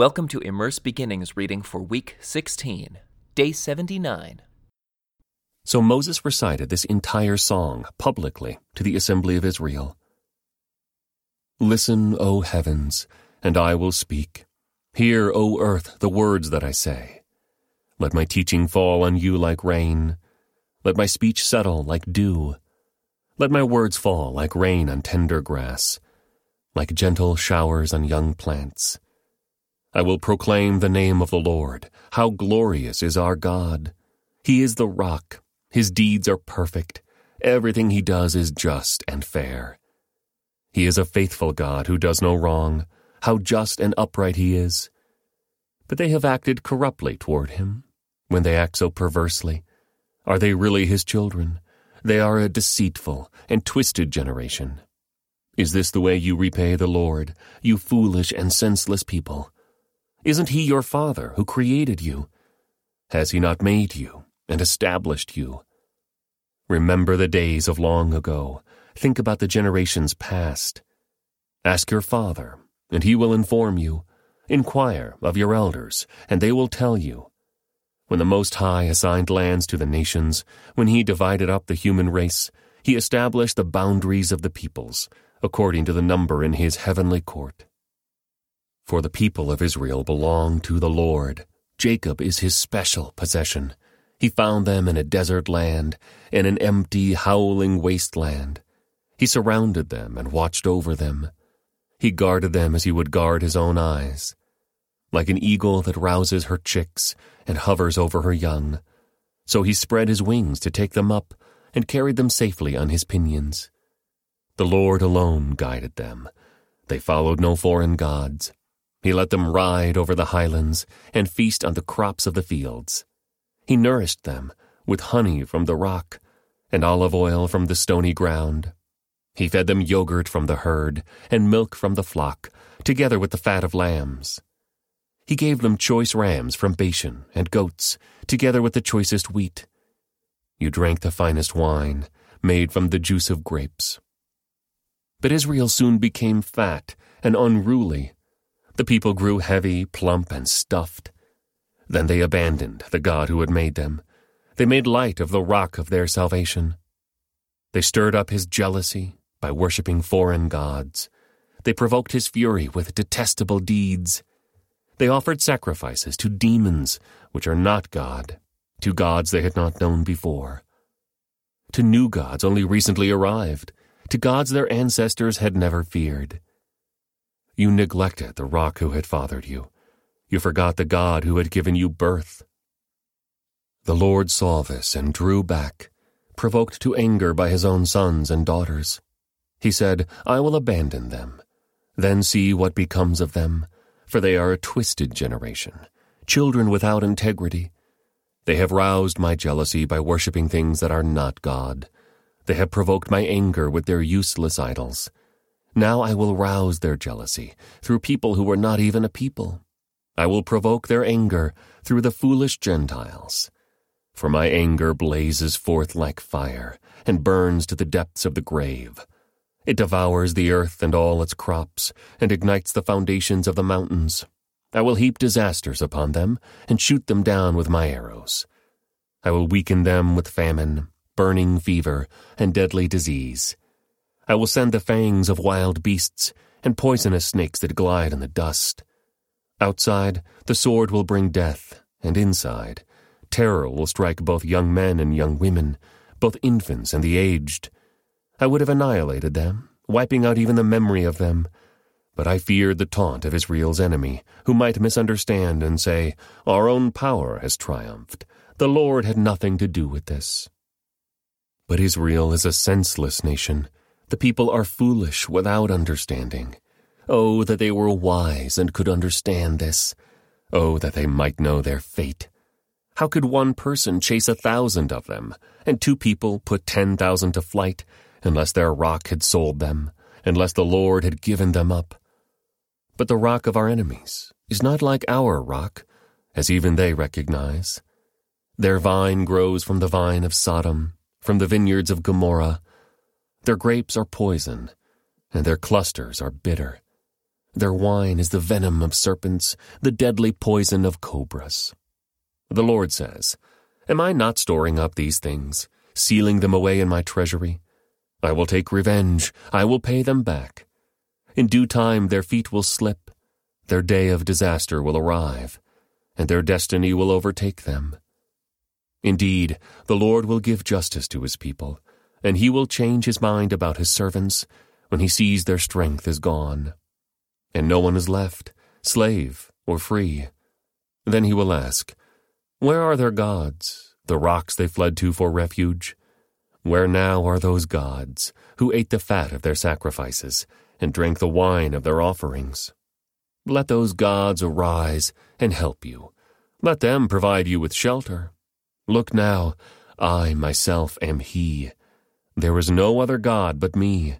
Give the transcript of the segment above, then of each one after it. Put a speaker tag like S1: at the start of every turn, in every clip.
S1: Welcome to Immerse Beginnings reading for week 16, day 79.
S2: So Moses recited this entire song publicly to the assembly of Israel. Listen, O heavens, and I will speak. Hear, O earth, the words that I say. Let my teaching fall on you like rain. Let my speech settle like dew. Let my words fall like rain on tender grass, like gentle showers on young plants. I will proclaim the name of the Lord. How glorious is our God! He is the rock. His deeds are perfect. Everything he does is just and fair. He is a faithful God who does no wrong. How just and upright he is. But they have acted corruptly toward him. When they act so perversely, are they really his children? They are a deceitful and twisted generation. Is this the way you repay the Lord, you foolish and senseless people? Isn't he your father who created you? Has he not made you and established you? Remember the days of long ago. Think about the generations past. Ask your father, and he will inform you. Inquire of your elders, and they will tell you. When the Most High assigned lands to the nations, when he divided up the human race, he established the boundaries of the peoples, according to the number in his heavenly court. For the people of Israel belong to the Lord. Jacob is his special possession. He found them in a desert land, in an empty, howling wasteland. He surrounded them and watched over them. He guarded them as he would guard his own eyes. Like an eagle that rouses her chicks and hovers over her young, so he spread his wings to take them up and carried them safely on his pinions. The Lord alone guided them. They followed no foreign gods. He let them ride over the highlands and feast on the crops of the fields. He nourished them with honey from the rock and olive oil from the stony ground. He fed them yogurt from the herd and milk from the flock, together with the fat of lambs. He gave them choice rams from Bashan and goats, together with the choicest wheat. You drank the finest wine, made from the juice of grapes. But Israel soon became fat and unruly the people grew heavy, plump, and stuffed. Then they abandoned the God who had made them. They made light of the rock of their salvation. They stirred up his jealousy by worshipping foreign gods. They provoked his fury with detestable deeds. They offered sacrifices to demons, which are not God, to gods they had not known before, to new gods only recently arrived, to gods their ancestors had never feared. You neglected the rock who had fathered you. You forgot the God who had given you birth. The Lord saw this and drew back, provoked to anger by his own sons and daughters. He said, I will abandon them. Then see what becomes of them, for they are a twisted generation, children without integrity. They have roused my jealousy by worshipping things that are not God. They have provoked my anger with their useless idols. Now I will rouse their jealousy through people who were not even a people. I will provoke their anger through the foolish Gentiles. For my anger blazes forth like fire and burns to the depths of the grave. It devours the earth and all its crops and ignites the foundations of the mountains. I will heap disasters upon them and shoot them down with my arrows. I will weaken them with famine, burning fever, and deadly disease. I will send the fangs of wild beasts and poisonous snakes that glide in the dust. Outside, the sword will bring death, and inside, terror will strike both young men and young women, both infants and the aged. I would have annihilated them, wiping out even the memory of them. But I feared the taunt of Israel's enemy, who might misunderstand and say, Our own power has triumphed. The Lord had nothing to do with this. But Israel is a senseless nation the people are foolish without understanding. Oh, that they were wise and could understand this. Oh, that they might know their fate. How could one person chase a thousand of them, and two people put ten thousand to flight, unless their rock had sold them, unless the Lord had given them up? But the rock of our enemies is not like our rock, as even they recognize. Their vine grows from the vine of Sodom, from the vineyards of Gomorrah, their grapes are poison, and their clusters are bitter. Their wine is the venom of serpents, the deadly poison of cobras. The Lord says, Am I not storing up these things, sealing them away in my treasury? I will take revenge, I will pay them back. In due time their feet will slip, their day of disaster will arrive, and their destiny will overtake them. Indeed, the Lord will give justice to his people, and he will change his mind about his servants when he sees their strength is gone, and no one is left, slave or free. Then he will ask, Where are their gods, the rocks they fled to for refuge? Where now are those gods who ate the fat of their sacrifices and drank the wine of their offerings? Let those gods arise and help you. Let them provide you with shelter. Look now, I myself am He. There is no other God but me.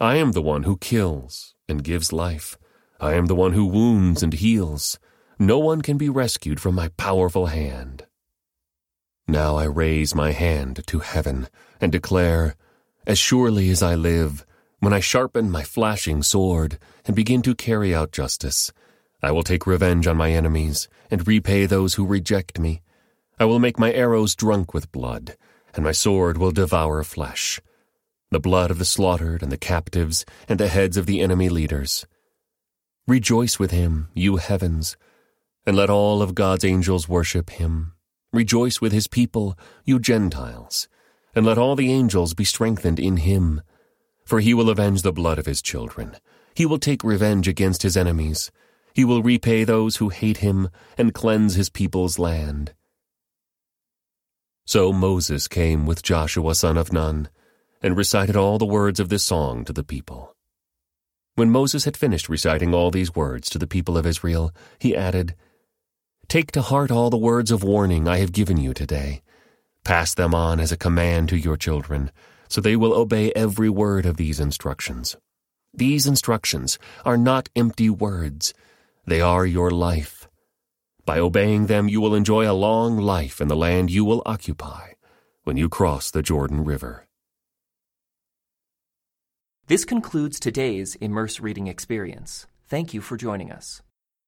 S2: I am the one who kills and gives life. I am the one who wounds and heals. No one can be rescued from my powerful hand. Now I raise my hand to heaven and declare, As surely as I live, when I sharpen my flashing sword and begin to carry out justice, I will take revenge on my enemies and repay those who reject me. I will make my arrows drunk with blood, and my sword will devour flesh, the blood of the slaughtered and the captives and the heads of the enemy leaders. Rejoice with him, you heavens, and let all of God's angels worship him. Rejoice with his people, you Gentiles, and let all the angels be strengthened in him. For he will avenge the blood of his children. He will take revenge against his enemies. He will repay those who hate him and cleanse his people's land. So Moses came with Joshua son of Nun, and recited all the words of this song to the people. When Moses had finished reciting all these words to the people of Israel, he added, Take to heart all the words of warning I have given you today. Pass them on as a command to your children, so they will obey every word of these instructions. These instructions are not empty words, they are your life. By obeying them, you will enjoy a long life in the land you will occupy when you cross the Jordan River.
S1: This concludes today's Immerse Reading Experience. Thank you for joining us.